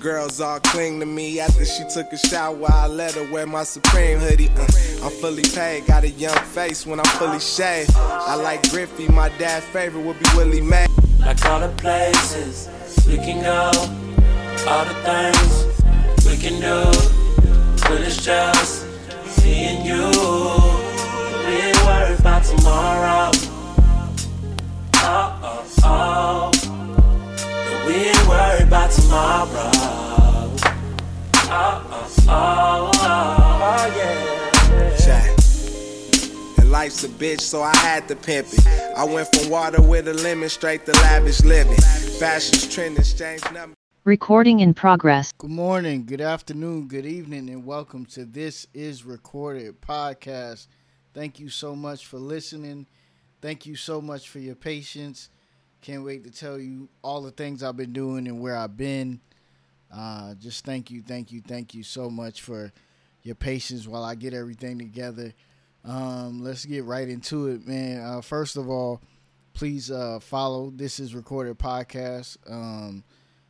girls all cling to me after she took a shower. I let her wear my Supreme hoodie. Uh, I'm fully paid, got a young face when I'm fully shaved. I like Griffey, my dad's favorite would be Willie Mays. Like all the places we can go, all the things we can do. But it's just me and you, we ain't worried about tomorrow. Ain't about tomorrow. Oh, oh, oh, oh, yeah. Check. And life's a bitch, so I had to pimp it. I went from water with a lemon straight to lavish living. Fashion's trend, exchange number. Recording in progress. Good morning, good afternoon, good evening, and welcome to This Is Recorded podcast. Thank you so much for listening. Thank you so much for your patience. Can't wait to tell you all the things I've been doing and where I've been. Uh, just thank you, thank you, thank you so much for your patience while I get everything together. Um, let's get right into it, man. Uh, first of all, please uh, follow This Is Recorded podcast. Um,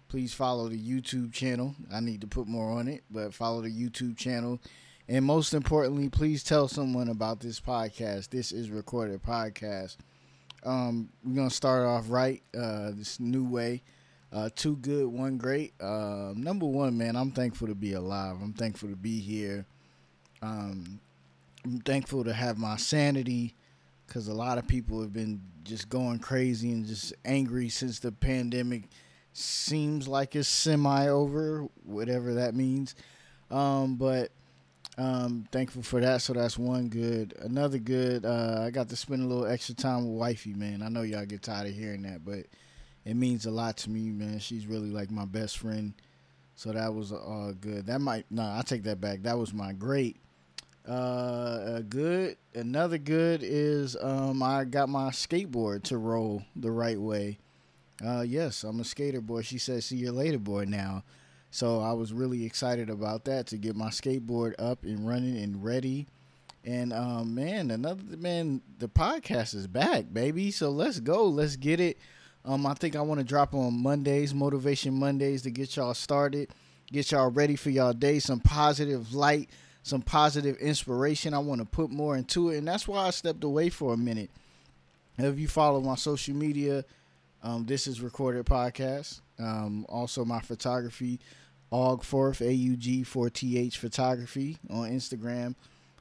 please follow the YouTube channel. I need to put more on it, but follow the YouTube channel. And most importantly, please tell someone about this podcast. This is Recorded Podcast. Um, we're gonna start off right. Uh, this new way. Uh, two good, one great. Uh, number one, man, I'm thankful to be alive. I'm thankful to be here. Um, I'm thankful to have my sanity because a lot of people have been just going crazy and just angry since the pandemic seems like it's semi over, whatever that means. Um, but um, thankful for that. So that's one good. Another good. Uh, I got to spend a little extra time with wifey, man. I know y'all get tired of hearing that, but it means a lot to me, man. She's really like my best friend. So that was uh, good. That might no, I take that back. That was my great. Uh, good. Another good is um, I got my skateboard to roll the right way. Uh, yes, I'm a skater boy. She says, "See you later, boy." Now, so I was really excited about that to get my skateboard up and running and ready. And um, man, another man, the podcast is back, baby. So let's go, let's get it. Um, I think I want to drop on Mondays, Motivation Mondays, to get y'all started, get y'all ready for y'all day. Some positive light, some positive inspiration. I want to put more into it, and that's why I stepped away for a minute. If you follow my social media, um, this is recorded podcast. Um, also my photography, Aug4th, A-U-G-4-T-H photography on Instagram,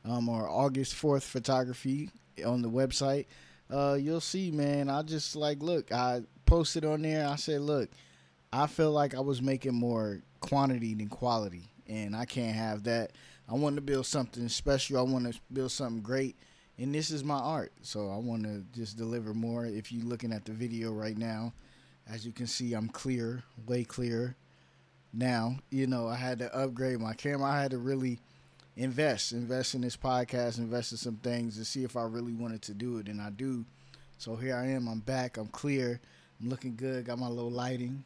um, or August 4th photography on the website. Uh, you'll see, man. I just like, look, I posted on there. I said, look, I feel like I was making more quantity than quality, and I can't have that. I want to build something special. I want to build something great and this is my art. So I want to just deliver more. If you're looking at the video right now, as you can see, I'm clear, way clearer. Now, you know, I had to upgrade my camera. I had to really invest, invest in this podcast, invest in some things to see if I really wanted to do it, and I do. So here I am. I'm back. I'm clear. I'm looking good. Got my little lighting.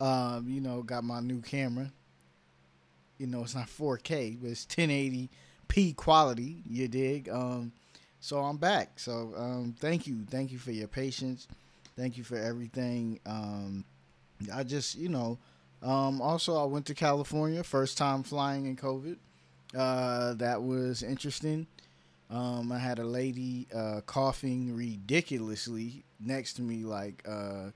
Um, you know, got my new camera. You know, it's not 4K, but it's 1080 P quality. You dig? Um, so I'm back. So um, thank you, thank you for your patience. Thank you for everything. Um, I just, you know, um, also I went to California, first time flying in COVID. Uh, that was interesting. Um, I had a lady uh, coughing ridiculously next to me, like, uh,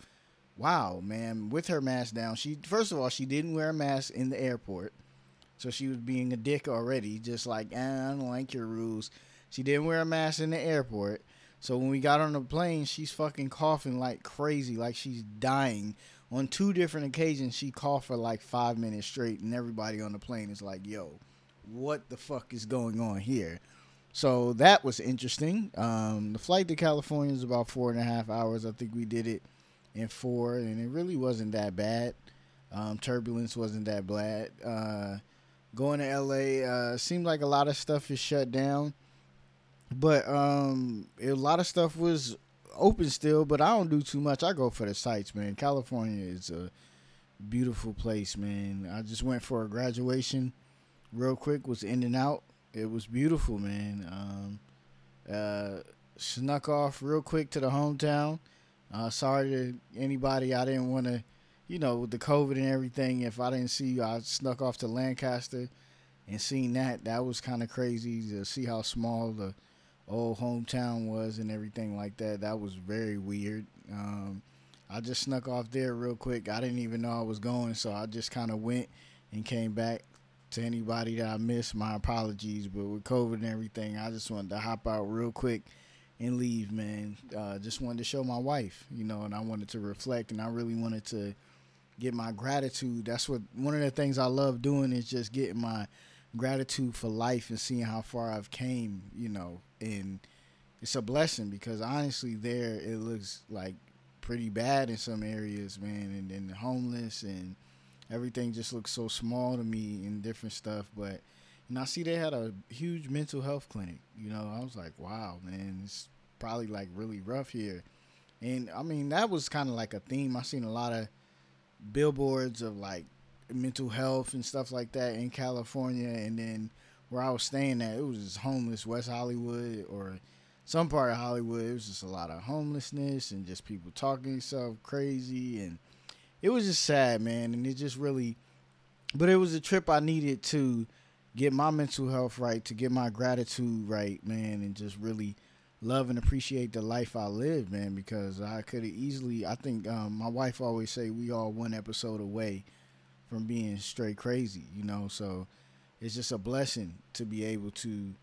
wow, man, with her mask down. She first of all, she didn't wear a mask in the airport. So she was being a dick already, just like, eh, I don't like your rules. She didn't wear a mask in the airport. So when we got on the plane, she's fucking coughing like crazy, like she's dying. On two different occasions, she coughed for like five minutes straight, and everybody on the plane is like, yo, what the fuck is going on here? So that was interesting. Um, the flight to California is about four and a half hours. I think we did it in four, and it really wasn't that bad. Um, turbulence wasn't that bad. Uh, going to LA. Uh, seemed like a lot of stuff is shut down, but um, a lot of stuff was open still. But I don't do too much. I go for the sights, man. California is a beautiful place, man. I just went for a graduation, real quick. Was in and out. It was beautiful, man. Um, uh, snuck off real quick to the hometown. Uh, sorry to anybody. I didn't want to you know, with the COVID and everything, if I didn't see you, I snuck off to Lancaster and seen that. That was kind of crazy to see how small the old hometown was and everything like that. That was very weird. Um, I just snuck off there real quick. I didn't even know I was going, so I just kind of went and came back. To anybody that I missed, my apologies. But with COVID and everything, I just wanted to hop out real quick and leave, man. Uh, just wanted to show my wife, you know, and I wanted to reflect, and I really wanted to get my gratitude. That's what one of the things I love doing is just getting my gratitude for life and seeing how far I've came, you know, and it's a blessing because honestly, there it looks like pretty bad in some areas, man, and then the homeless and everything just looks so small to me and different stuff. But and I see they had a huge mental health clinic. You know, I was like, wow, man, it's probably like really rough here. And I mean, that was kind of like a theme. I seen a lot of billboards of like mental health and stuff like that in California, and then where I was staying at, it was just homeless West Hollywood or some part of Hollywood. It was just a lot of homelessness and just people talking stuff crazy, and it was just sad, man. And it just really, but it was a trip I needed to get my mental health right, to get my gratitude right, man, and just really love and appreciate the life I live, man, because I could have easily I think um, my wife always say we all one episode away from being straight crazy, you know, so it's just a blessing to be able to,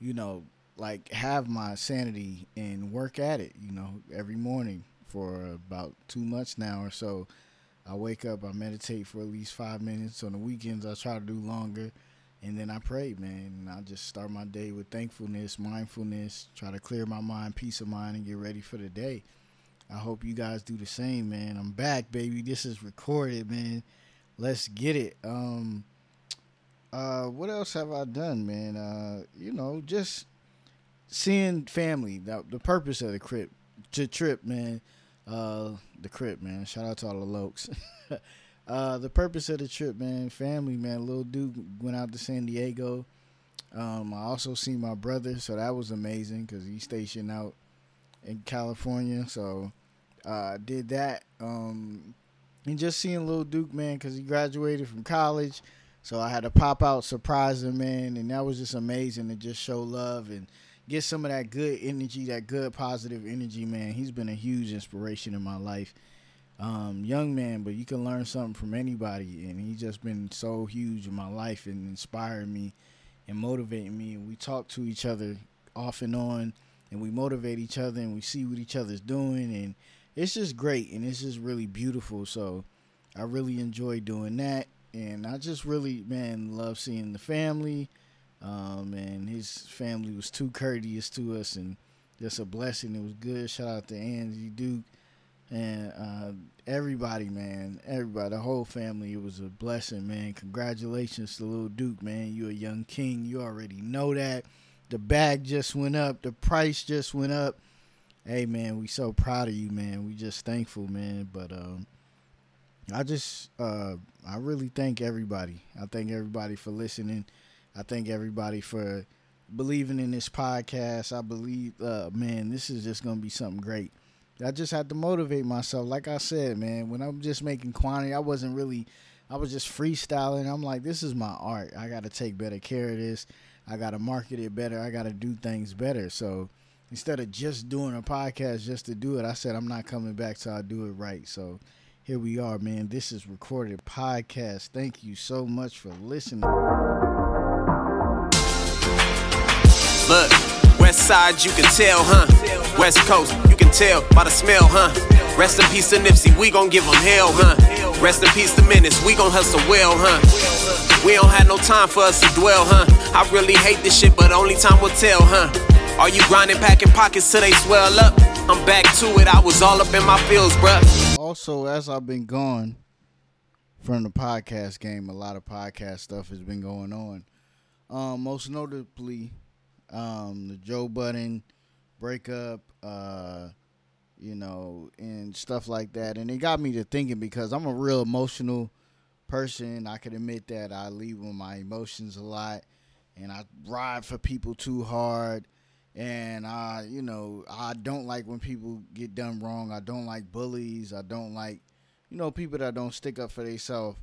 you know, like have my sanity and work at it, you know, every morning for about two months now or so. I wake up, I meditate for at least five minutes. On the weekends, I try to do longer and then I pray, man. And I just start my day with thankfulness, mindfulness, try to clear my mind, peace of mind, and get ready for the day. I hope you guys do the same, man. I'm back, baby. This is recorded, man. Let's get it. Um, uh, what else have I done, man? Uh, you know, just seeing family. The, the purpose of the trip, to trip, man. Uh, the trip, man. Shout out to all the lokes. Uh, the purpose of the trip, man, family, man. Little Duke went out to San Diego. Um, I also seen my brother, so that was amazing because he's stationed out in California. So uh, I uh, did that. Um, and just seeing Little Duke, man, because he graduated from college. So I had to pop out, surprise him, man, and that was just amazing to just show love and get some of that good energy, that good positive energy, man. He's been a huge inspiration in my life um, young man, but you can learn something from anybody. And he's just been so huge in my life and inspiring me and motivating me. And we talk to each other off and on, and we motivate each other, and we see what each other's doing, and it's just great, and it's just really beautiful. So I really enjoy doing that, and I just really, man, love seeing the family. Um, and his family was too courteous to us, and just a blessing. It was good. Shout out to Angie Duke and uh, everybody, man, everybody, the whole family. It was a blessing, man. Congratulations to little Duke, man. You're a young king. You already know that. The bag just went up. The price just went up. Hey, man, we so proud of you, man. We just thankful, man. But um, I just, uh, I really thank everybody. I thank everybody for listening. I thank everybody for believing in this podcast. I believe, uh, man, this is just gonna be something great. I just had to motivate myself. Like I said, man, when I'm just making quantity, I wasn't really, I was just freestyling. I'm like, this is my art. I got to take better care of this. I got to market it better. I got to do things better. So instead of just doing a podcast just to do it, I said, I'm not coming back till I do it right. So here we are, man. This is recorded podcast. Thank you so much for listening. Look. West side, you can tell, huh? West Coast, you can tell by the smell, huh? Rest in peace to Nipsey, we gon' give him hell, huh? Rest in peace to Menace, we gon' hustle well, huh? We don't have no time for us to dwell, huh? I really hate this shit, but only time will tell, huh? Are you grinding, packing pockets till they swell up? I'm back to it, I was all up in my feels, bruh. Also, as I've been gone from the podcast game, a lot of podcast stuff has been going on. Um, most notably, um, the Joe Budden breakup, uh, you know, and stuff like that. And it got me to thinking because I'm a real emotional person. I can admit that I leave with my emotions a lot, and I ride for people too hard. And I, you know, I don't like when people get done wrong. I don't like bullies. I don't like you know, people that don't stick up for themselves.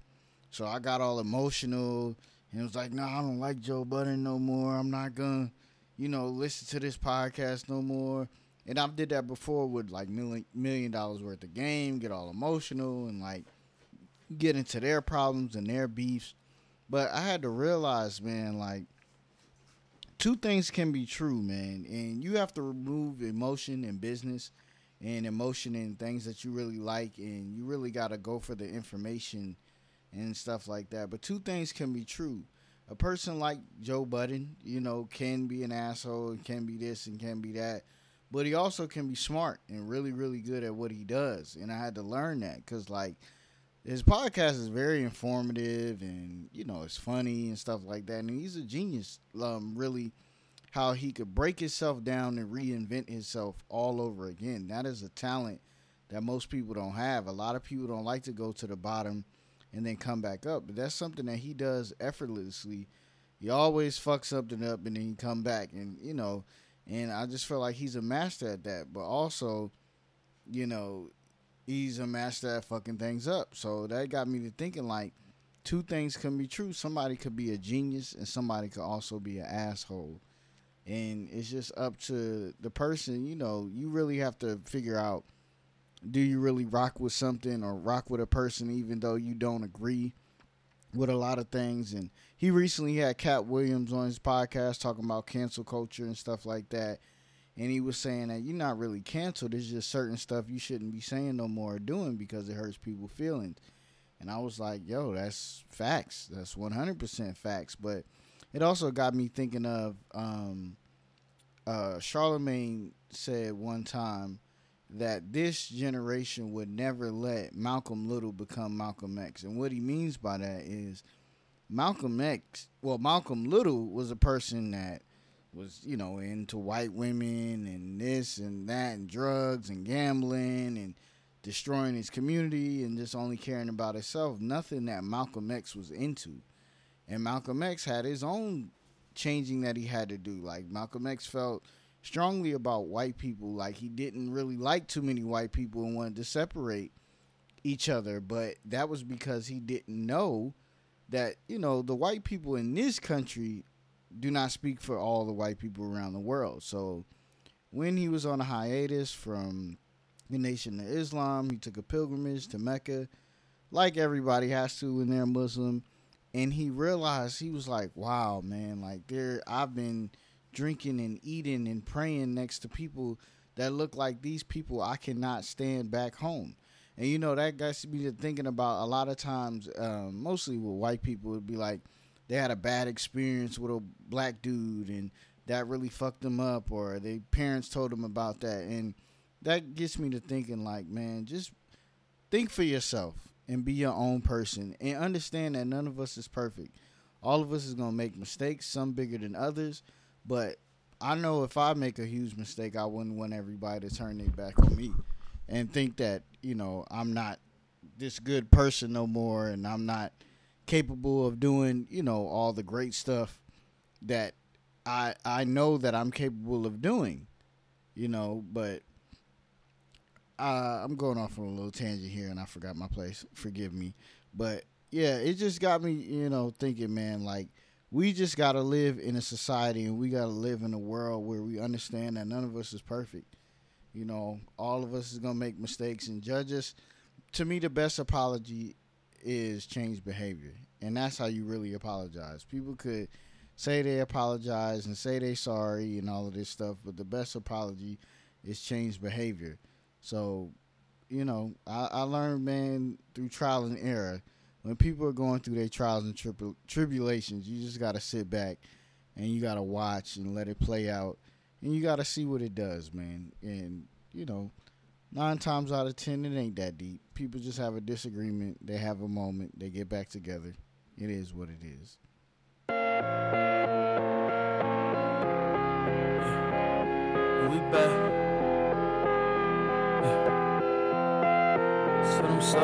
So I got all emotional and was like, "Nah, I don't like Joe Budden no more. I'm not gonna, you know, listen to this podcast no more." And I've did that before with like million million dollars worth of game, get all emotional and like get into their problems and their beefs. But I had to realize, man, like two things can be true, man, and you have to remove emotion in business and emotion in things that you really like, and you really got to go for the information and stuff like that. But two things can be true. A person like Joe Budden, you know, can be an asshole and can be this and can be that, but he also can be smart and really, really good at what he does. And I had to learn that because, like, his podcast is very informative and you know it's funny and stuff like that. And he's a genius um really how he could break himself down and reinvent himself all over again. That is a talent that most people don't have. A lot of people don't like to go to the bottom and then come back up but that's something that he does effortlessly. He always fucks something up and then he come back and you know and i just feel like he's a master at that but also you know he's a master at fucking things up. So that got me to thinking like two things can be true. Somebody could be a genius and somebody could also be an asshole. And it's just up to the person, you know, you really have to figure out do you really rock with something or rock with a person even though you don't agree with a lot of things and he recently had Katt Williams on his podcast talking about cancel culture and stuff like that and he was saying that you're not really canceled. It's just certain stuff you shouldn't be saying no more or doing because it hurts people's feelings. And I was like, yo, that's facts. That's 100% facts. But it also got me thinking of um, uh, Charlemagne said one time that this generation would never let Malcolm Little become Malcolm X. And what he means by that is Malcolm X, well, Malcolm Little was a person that was you know into white women and this and that and drugs and gambling and destroying his community and just only caring about himself. Nothing that malcolm x was into. And malcolm x had his own changing that he had to do. Like malcolm x felt strongly about white people. Like he didn't really like too many white people and wanted to separate each other. But that was because he didn't know that you know the white people in this country do not speak for all the white people around the world. So when he was on a hiatus from the Nation of Islam, he took a pilgrimage to Mecca, like everybody has to when they're Muslim. And he realized he was like, "Wow, man! Like there, I've been drinking and eating and praying next to people that look like these people I cannot stand back home." And you know that got me to thinking about a lot of times, um, mostly with white people, would be like, they had a bad experience with a black dude and that really fucked them up or their parents told them about that. And that gets me to thinking like man just think for yourself and be your own person and understand that none of us is perfect. All of us is going to make mistakes some bigger than others. But i know if i make a huge mistake i wouldn't want everybody to turn their back on me and think that you know i'm not this good person no more and i'm not capable of doing, you know, all the great stuff that I I know that I'm capable of doing, you know, but uh, I'm going off on a little tangent here and I forgot my place. Forgive me. But yeah, it just got me, you know, thinking, man, like we just got to live in a society and we got to live in a world where we understand that none of us is perfect. You know, all of us is going to make mistakes and judge us. To me, the best apology is change behavior, and that's how you really apologize. People could say they apologize and say they sorry and all of this stuff, but the best apology is change behavior. So, you know, I, I learned, man, through trial and error. When people are going through their trials and tribul- tribulations, you just got to sit back and you got to watch and let it play out, and you got to see what it does, man. And you know, nine times out of ten, it ain't that deep. People just have a disagreement. They have a moment. They get back together. It is what it is. We back. Yeah. I'm so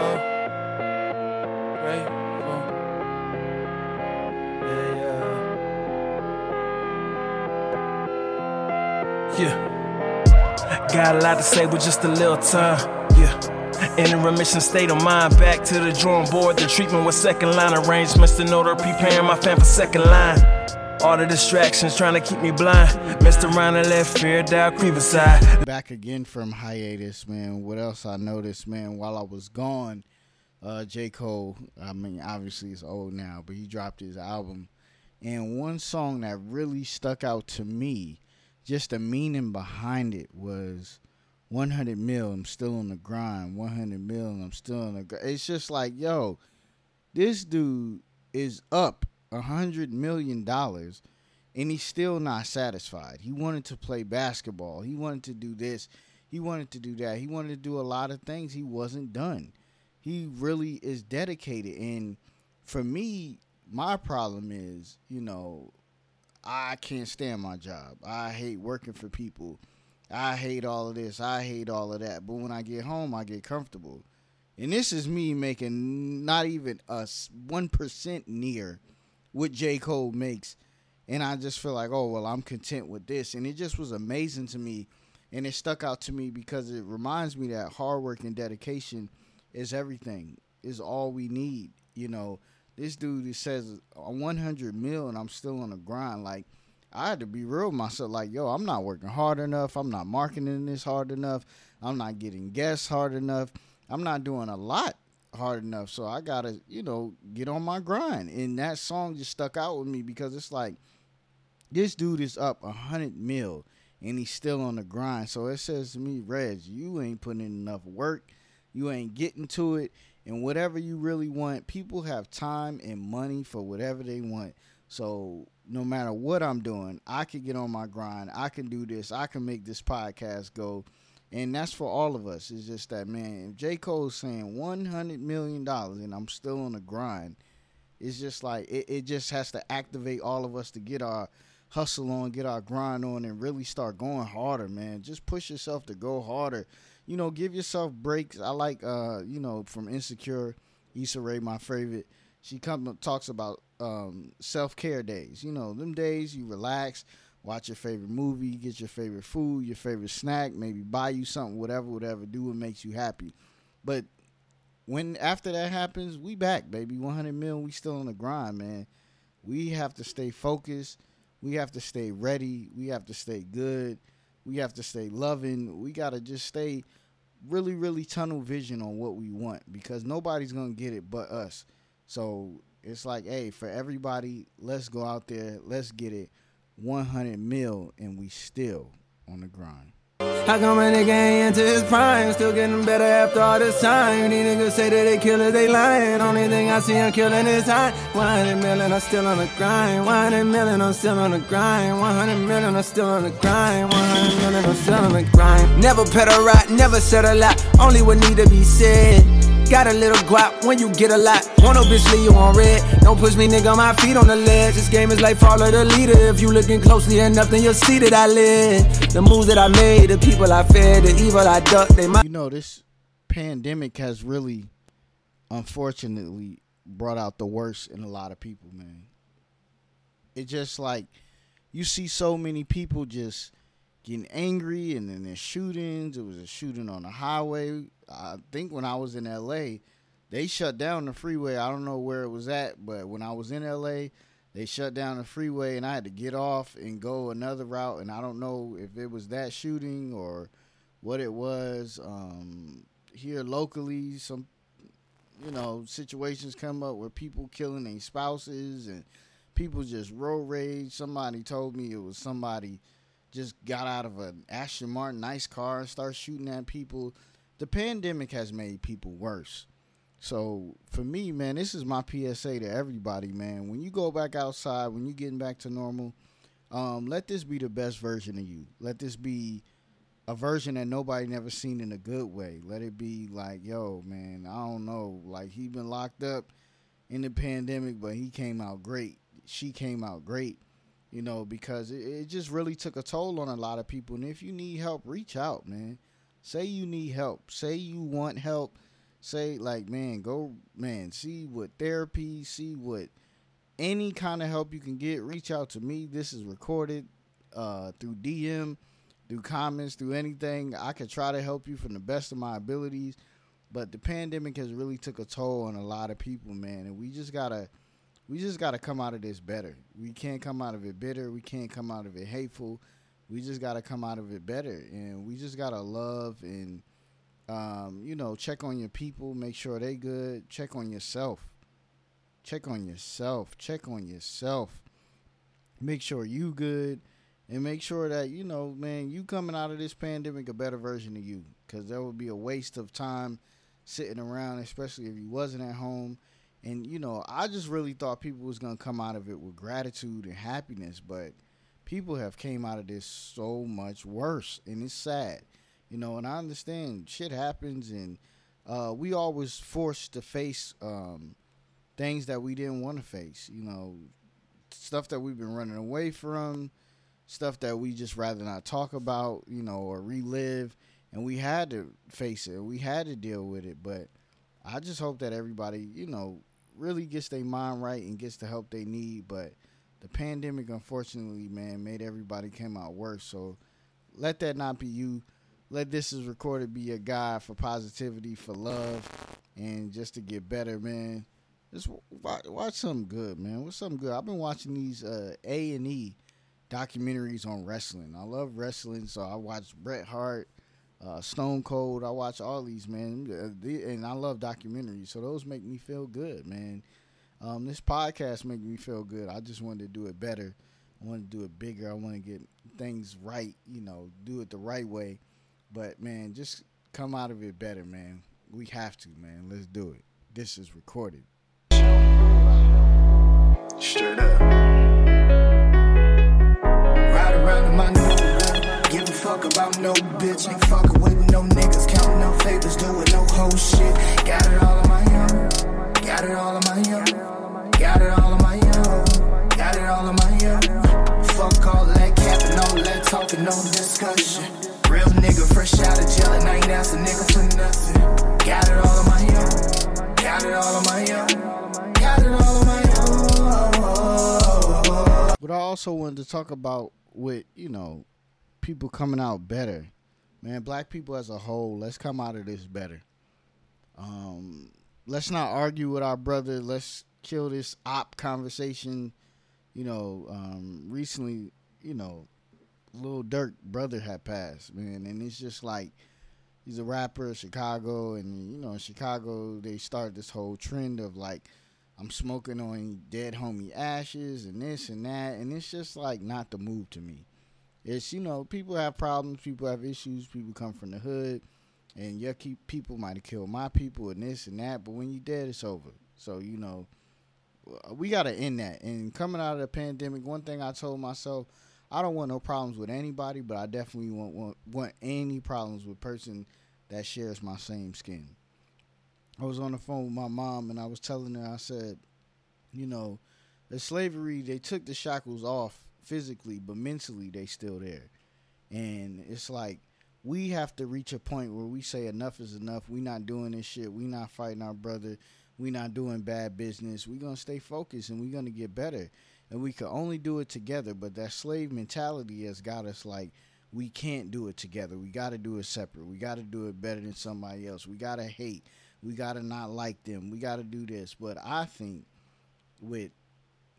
grateful. Yeah, yeah. Got a lot to say with just a little time. Yeah. In a remission state of mind, back to the drawing board. The treatment was second line arrangements to know to preparing my fan for second line. All the distractions trying to keep me blind. Missed around left, fear down, creeper side. Back again from hiatus, man. What else I noticed, man, while I was gone, uh, J. Cole, I mean, obviously it's old now, but he dropped his album. And one song that really stuck out to me, just the meaning behind it was 100 mil, I'm still on the grind. 100 mil, I'm still on the grind. It's just like, yo, this dude is up a hundred million dollars and he's still not satisfied. He wanted to play basketball. He wanted to do this. He wanted to do that. He wanted to do a lot of things. He wasn't done. He really is dedicated. And for me, my problem is, you know, I can't stand my job. I hate working for people. I hate all of this. I hate all of that. But when I get home, I get comfortable. And this is me making not even a 1% near what J. Cole makes. And I just feel like, oh, well, I'm content with this. And it just was amazing to me. And it stuck out to me because it reminds me that hard work and dedication is everything, is all we need. You know, this dude says 100 mil and I'm still on the grind. Like, I had to be real with myself. Like, yo, I'm not working hard enough. I'm not marketing this hard enough. I'm not getting guests hard enough. I'm not doing a lot hard enough. So I gotta, you know, get on my grind. And that song just stuck out with me because it's like this dude is up a hundred mil and he's still on the grind. So it says to me, Reg, you ain't putting in enough work. You ain't getting to it. And whatever you really want, people have time and money for whatever they want. So no matter what I'm doing, I can get on my grind. I can do this. I can make this podcast go and that's for all of us. It's just that man, if J. Cole's saying one hundred million dollars and I'm still on the grind, it's just like it, it just has to activate all of us to get our hustle on, get our grind on, and really start going harder, man. Just push yourself to go harder. You know, give yourself breaks. I like uh, you know, from Insecure, Issa Rae, my favorite. She comes talks about um, self care days. You know, them days you relax watch your favorite movie, get your favorite food, your favorite snack, maybe buy you something, whatever, whatever. Do what makes you happy. But when after that happens, we back, baby. 100 mil, we still on the grind, man. We have to stay focused. We have to stay ready. We have to stay good. We have to stay loving. We got to just stay really, really tunnel vision on what we want because nobody's going to get it but us. So it's like, hey, for everybody, let's go out there. Let's get it. 100 mil and we still on the grind. How come a nigga ain't into his prime? Still getting better after all this time. These niggas say that they killers, they lying. Only thing I see them killing is time. 100 million, I'm still on the grind. 100 million, I'm still on the grind. 100 million, I'm still on the grind. 100 million, I'm still on the grind. Never pet a rat, never said a lot. Only what need to be said. Got a little guap when you get a lot. Bitch leave you on red. Don't push me, nigga, my feet on the ledge. This game is like follow the leader. If you looking closely enough, then you'll see that I live. The moves that I made, the people I fed, the evil I ducked, they might. You know, this pandemic has really, unfortunately, brought out the worst in a lot of people, man. It just like you see so many people just getting angry and then there's shootings. It was a shooting on the highway. I think when I was in LA, they shut down the freeway. I don't know where it was at, but when I was in LA, they shut down the freeway and I had to get off and go another route. And I don't know if it was that shooting or what it was. Um, here locally, some you know situations come up where people killing their spouses and people just road rage. Somebody told me it was somebody just got out of an Aston Martin nice car and start shooting at people. The pandemic has made people worse. So for me, man, this is my PSA to everybody, man. When you go back outside, when you're getting back to normal, um, let this be the best version of you. Let this be a version that nobody never seen in a good way. Let it be like, yo, man, I don't know, like he been locked up in the pandemic, but he came out great. She came out great you know, because it, it, just really took a toll on a lot of people. And if you need help, reach out, man. Say you need help. Say you want help. Say like, man, go, man, see what therapy, see what any kind of help you can get. Reach out to me. This is recorded uh, through DM, through comments, through anything. I can try to help you from the best of my abilities. But the pandemic has really took a toll on a lot of people, man, and we just gotta we just gotta come out of this better. We can't come out of it bitter. We can't come out of it hateful. We just gotta come out of it better, and we just gotta love and um, you know check on your people, make sure they good. Check on yourself. Check on yourself. Check on yourself. Make sure you good and make sure that you know, man, you coming out of this pandemic a better version of you, because there would be a waste of time sitting around, especially if you wasn't at home. And you know, I just really thought people was gonna come out of it with gratitude and happiness, but people have came out of this so much worse, and it's sad. You know, and I understand shit happens, and uh, we always forced to face um, things that we didn't want to face. You know, stuff that we've been running away from stuff that we just rather not talk about, you know, or relive. And we had to face it. We had to deal with it. But I just hope that everybody, you know, really gets their mind right and gets the help they need. But the pandemic, unfortunately, man, made everybody come out worse. So let that not be you. Let this is recorded be a guide for positivity, for love, and just to get better, man. Just watch, watch something good, man. What's something good? I've been watching these uh, A and E documentaries on wrestling. I love wrestling, so I watch Bret Hart, uh, Stone Cold. I watch all these, man, uh, and I love documentaries. So those make me feel good, man. Um, this podcast make me feel good. I just wanted to do it better. I want to do it bigger. I want to get things right. You know, do it the right way. But man, just come out of it better, man. We have to, man. Let's do it. This is recorded. Straight up around in my new Give a fuck about no bitch, ain't fucking with no niggas, counting no favors, doing no whole shit. Got it all got it all on my own, got it all on my own, got it all on my own. Fuck all that capping, all that talking, no discussion. Real nigga, fresh out of jail, and I ain't asked a nigga for nothing. Got it all on my own, got it all on my own, got it all on my own. But I also wanted to talk about with you know people coming out better, man. Black people as a whole, let's come out of this better. Um, let's not argue with our brother. Let's kill this op conversation. You know, um, recently, you know, Lil Durk brother had passed, man, and it's just like he's a rapper Chicago, and you know, in Chicago they started this whole trend of like I'm smoking on dead homie ashes and this and that, and it's just like not the move to me. It's you know people have problems, people have issues, people come from the hood, and your keep people might have killed my people and this and that, but when you dead, it's over. So you know uh, we gotta end that. And coming out of the pandemic, one thing I told myself, I don't want no problems with anybody, but I definitely want want, want any problems with person that shares my same skin. I was on the phone with my mom and I was telling her, I said, you know, the slavery, they took the shackles off physically, but mentally they still there. And it's like we have to reach a point where we say enough is enough. We not doing this shit. We not fighting our brother. We not doing bad business. We gonna stay focused and we gonna get better. And we can only do it together. But that slave mentality has got us like we can't do it together. We got to do it separate. We got to do it better than somebody else. We got to hate. We got to not like them. We got to do this. But I think with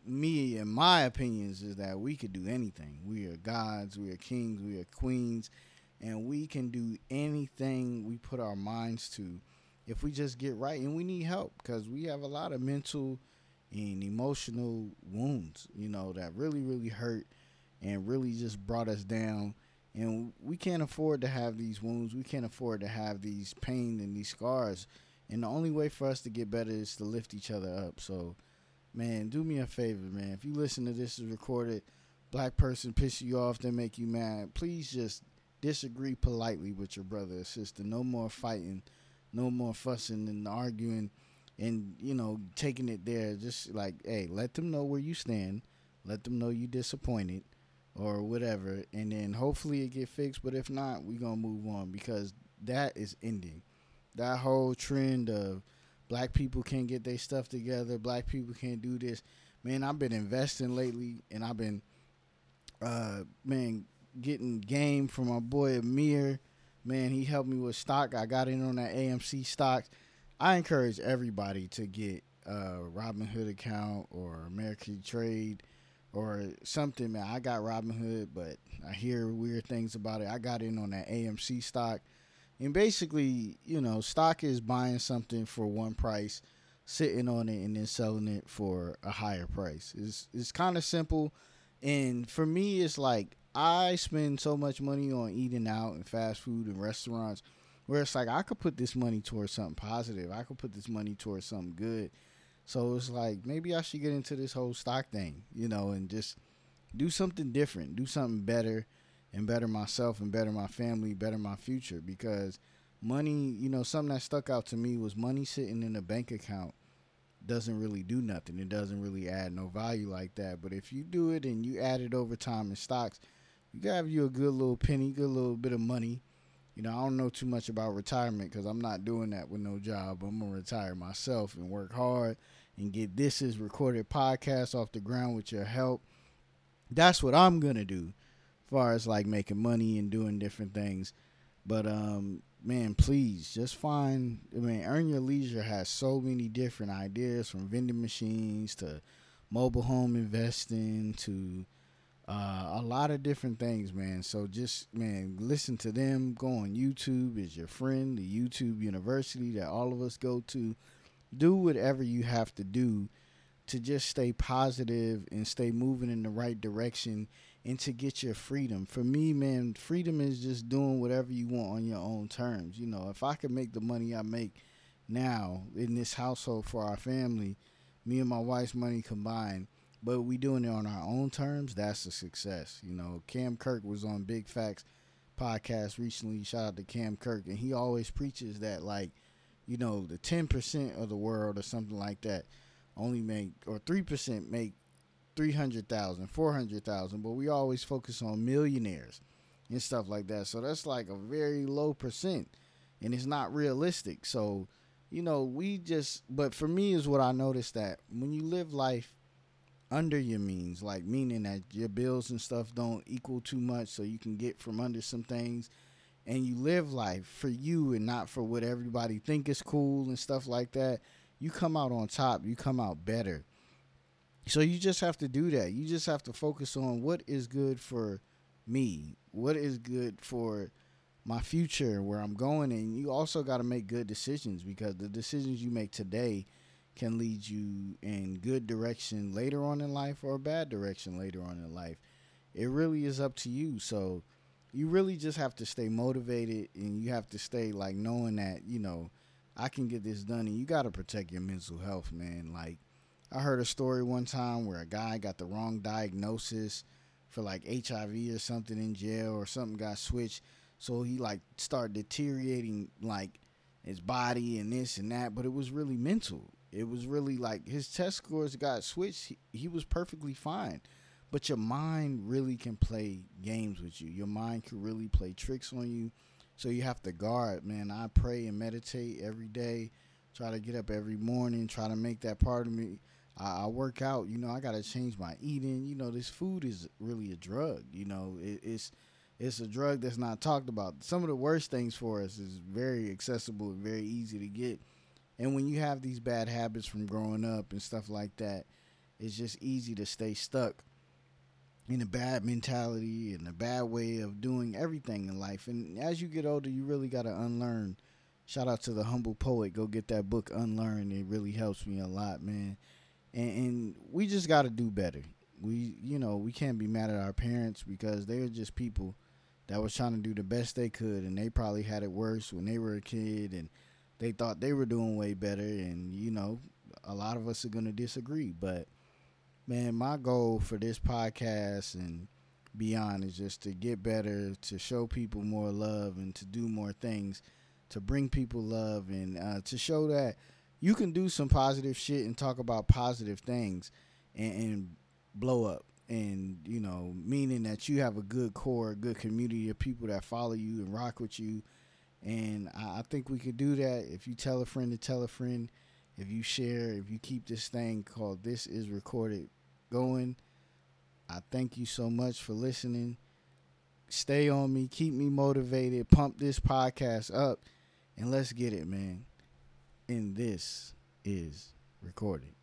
me and my opinions is that we could do anything. We are gods, we are kings, we are queens, and we can do anything we put our minds to if we just get right. And we need help because we have a lot of mental and emotional wounds, you know, that really, really hurt and really just brought us down. And we can't afford to have these wounds. We can't afford to have these pain and these scars and the only way for us to get better is to lift each other up. So, man, do me a favor, man. If you listen to this is recorded, black person piss you off, they make you mad, please just disagree politely with your brother or sister. No more fighting, no more fussing and arguing and, you know, taking it there. Just like, hey, let them know where you stand. Let them know you disappointed or whatever. And then hopefully it get fixed. But if not, we to move on because that is ending that whole trend of black people can't get their stuff together, black people can't do this. Man, I've been investing lately, and I've been, uh, man, getting game from my boy Amir, man, he helped me with stock. I got in on that AMC stocks. I encourage everybody to get a Robinhood account or Ameritrade or something, man. I got Robinhood, but I hear weird things about it. I got in on that AMC stock. And basically, you know, stock is buying something for one price, sitting on it, and then selling it for a higher price. It's it's kind of simple. And for me, it's like I spend so much money on eating out and fast food and restaurants where it's like I could put this money towards something positive. I could put this money towards something good. So it's like maybe I should get into this whole stock thing, you know, and just do something different, do something better and better myself and better my family, better my future because money, you know, something that stuck out to me was money sitting in a bank account doesn't really do nothing. It doesn't really add no value like that. But if you do it and you add it over time in stocks, have you a good little penny, good little bit of money. You know, I don't know too much about retirement because I'm not doing that with no job. I'm gonna retire myself and work hard and get this is recorded podcast off the ground with your help. That's what I'm gonna do, as far as like making money and doing different things. But um, man, please just find. I mean, Earn Your Leisure has so many different ideas from vending machines to mobile home investing to uh, a lot of different things, man. So just man, listen to them. Go on YouTube is your friend, the YouTube University that all of us go to. Do whatever you have to do to just stay positive and stay moving in the right direction and to get your freedom. For me, man, freedom is just doing whatever you want on your own terms. You know, if I could make the money I make now in this household for our family, me and my wife's money combined, but we doing it on our own terms, that's a success. You know, Cam Kirk was on Big Facts podcast recently. Shout out to Cam Kirk, and he always preaches that like, you know, the ten percent of the world or something like that only make or three percent make 300,000, 400,000, but we always focus on millionaires and stuff like that. So that's like a very low percent and it's not realistic. So, you know, we just but for me is what I noticed that when you live life under your means, like meaning that your bills and stuff don't equal too much so you can get from under some things and you live life for you and not for what everybody think is cool and stuff like that, you come out on top, you come out better so you just have to do that. You just have to focus on what is good for me, what is good for my future, where I'm going, and you also got to make good decisions because the decisions you make today can lead you in good direction later on in life or a bad direction later on in life. It really is up to you. So you really just have to stay motivated and you have to stay like knowing that, you know, I can get this done and you got to protect your mental health, man. Like I heard a story one time where a guy got the wrong diagnosis for like HIV or something in jail or something got switched. So he like started deteriorating like his body and this and that, but it was really mental. It was really like his test scores got switched. He, he was perfectly fine. But your mind really can play games with you. Your mind can really play tricks on you. So you have to guard, man. I pray and meditate every day. Try to get up every morning. Try to make that part of me I, I work out. You know, I got to change my eating. You know, this food is really a drug. You know, it, it's it's a drug that's not talked about. Some of the worst things for us is very accessible and very easy to get. And when you have these bad habits from growing up and stuff like that, it's just easy to stay stuck in a bad mentality and a bad way of doing everything in life. And as you get older, you really got to unlearn. Shout out to the humble poet. Go get that book, Unlearn. It really helps me a lot, man and, and we just got to do better. We, you know, we can't be mad at our parents because they're just people that was trying to do the best they could, and they probably had it worse when they were a kid, and they thought they were doing way better. And you know, a lot of us are gonna disagree, but man, my goal for this podcast and beyond is just to get better, to show people more love, and to do more things to bring people love and uh, to show that you can do some positive shit and talk about positive things and, and blow up and you know meaning that you have a good core a good community of people that follow you and rock with you and I, I think we could do that if you tell a friend to tell a friend if you share if you keep this thing called this is recorded going i thank you so much for listening stay on me, keep me motivated, pump this podcast up, and let's get it, man. And this is recorded.